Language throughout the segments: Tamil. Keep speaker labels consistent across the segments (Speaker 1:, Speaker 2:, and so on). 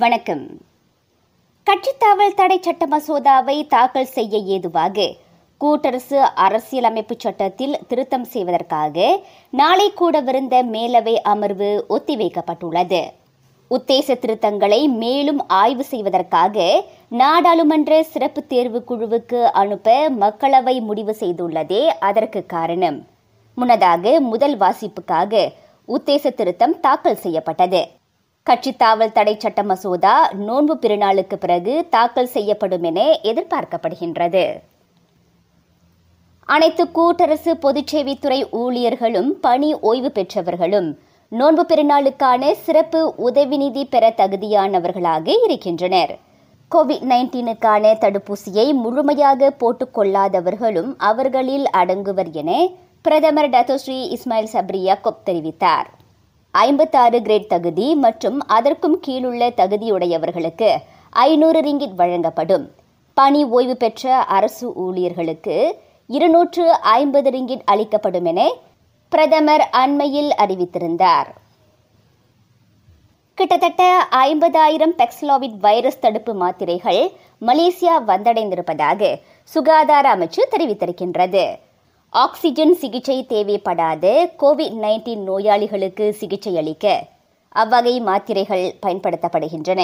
Speaker 1: வணக்கம். கட்சித்தாவல் தடை சட்ட மசோதாவை தாக்கல் செய்ய ஏதுவாக கூட்டரசு அரசியலமைப்பு சட்டத்தில் திருத்தம் செய்வதற்காக நாளை கூடவிருந்த மேலவை அமர்வு ஒத்திவைக்கப்பட்டுள்ளது. உத்தேச திருத்தங்களை மேலும் ஆய்வு செய்வதற்காக நாடாளுமன்ற சிறப்பு தேர்வு குழுவுக்கு அனுப்ப மக்களவை முடிவு செய்துள்ளதே அதற்கு காரணம். முன்னதாக முதல் வாசிப்புக்காக உத்தேச திருத்தம் தாக்கல் செய்யப்பட்டது. கட்சித்தாவல் தடை சட்ட மசோதா நோன்பு பெருநாளுக்கு பிறகு தாக்கல் செய்யப்படும் என எதிர்பார்க்கப்படுகின்றது. அனைத்து கூட்டரசு பொதுச்சேவைத்துறை ஊழியர்களும் பணி ஓய்வு பெற்றவர்களும் நோன்பு பெருநாளுக்கான சிறப்பு உதவி நிதி பெற தகுதியானவர்களாக இருக்கின்றனர். கோவிட் நைன்டீனுக்கான தடுப்பூசியை முழுமையாக போட்டுக்கொள்ளாதவர்களும் அவர்களில் அடங்குவர் என பிரதமர் டத்தோஸ்ரீ இஸ்மாயில் சப்ரியா கொப் தெரிவித்தார். ஐம்பத்தாறு கிரேட் தகுதி மற்றும் அதற்கும் கீழுள்ள தகுதியுடையவர்களுக்கு ஐநூறு ரிங்கிட் வழங்கப்படும். பணி ஓய்வு பெற்ற அரசு ஊழியர்களுக்கு இருநூற்று ஐம்பது ரிங்கிட் அளிக்கப்படும் என பிரதமர் அண்மையில் அறிவித்திருந்தார். கிட்டத்தட்ட ஐம்பதாயிரம் பெக்ஸ்லாவிட் வைரஸ் தடுப்பு மாத்திரைகள் மலேசியா வந்தடைந்திருப்பதாக சுகாதார அமைச்சு தெரிவித்திருக்கின்றது. ஆக்சிஜன் சிகிச்சை தேவைப்படாத கோவிட் நைன்டீன் நோயாளிகளுக்கு சிகிச்சை அளிக்க அவ்வகை மாத்திரைகள் பயன்படுத்தப்படுகின்றன.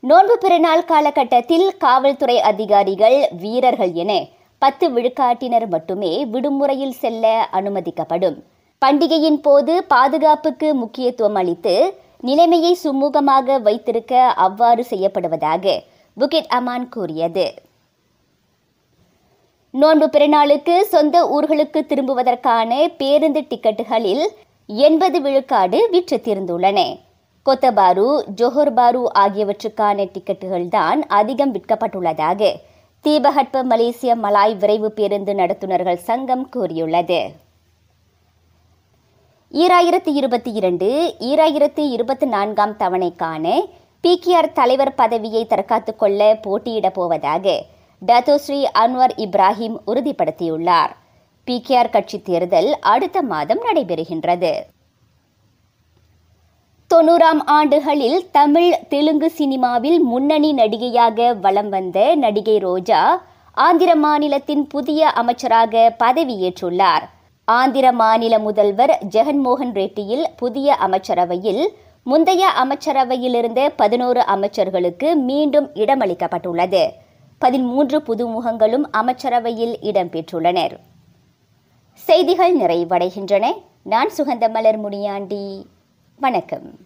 Speaker 1: நோன்பு பெருநாள் காலகட்டத்தில் காவல்துறை அதிகாரிகள் வீரர்கள் என பத்து விழுக்காட்டினர் மட்டுமே விடுமுறையில் செல்ல அனுமதிக்கப்படும். பண்டிகையின் போது பாதுகாப்புக்கு முக்கியத்துவம் அளித்து நிலைமையை சுமூகமாக வைத்திருக்க அவ்வாறு செய்யப்படுவதாக புகித் அமான் கூறியது. நோன்பு பெருநாளுக்கு சொந்த ஊர்களுக்கு திரும்புவதற்கான பேருந்து டிக்கெட்டுகளில் எண்பது விழுக்காடு விற்று தீர்ந்துள்ளன. கொத்தபாரு ஜோஹர் பாரு ஆகியவற்றுக்கான டிக்கெட்டுகள் தான் அதிகம் விற்கப்பட்டுள்ளதாக தீபகற்ப மலேசிய மலாய் விரைவு பேருந்து நடத்துனர்கள் சங்கம் கூறியுள்ளது. ஈராயிரத்தி இருபத்தி இரண்டு ஈராயிரத்தி இருபத்தி நான்காம் தவணைக்கான பிகேஆர் தலைவர் பதவியை தற்காத்துக் கொள்ள போட்டியிடப் போவதாக டத்தோஸ்ரீ அன்வர் இப்ராஹிம் உறுதிப்படுத்தியுள்ளார். பிகேஆர் கட்சி தேர்தல் அடுத்த மாதம் நடைபெறுகின்றது. தொண்ணூறாம் ஆண்டுகளில் தமிழ் தெலுங்கு சினிமாவில் முன்னணி நடிகையாக வலம் வந்த நடிகை ரோஜா ஆந்திர மாநிலத்தின் புதிய அமைச்சராக பதவியேற்றுள்ளார். ஆந்திர மாநில முதல்வர் ஜெகன்மோகன் ரெட்டியில் புதிய அமைச்சரவையில் முந்தைய அமைச்சரவையிலிருந்த பதினோரு அமைச்சர்களுக்கு மீண்டும் இடமளிக்கப்பட்டுள்ளது. பதிமூன்று புதுமுகங்களும் அமைச்சரவையில் இடம்பெற்றுள்ளனர். செய்திகள் நிறைவடைகின்றன. நான் சுகந்த மலர் முனியாண்டி. வணக்கம்.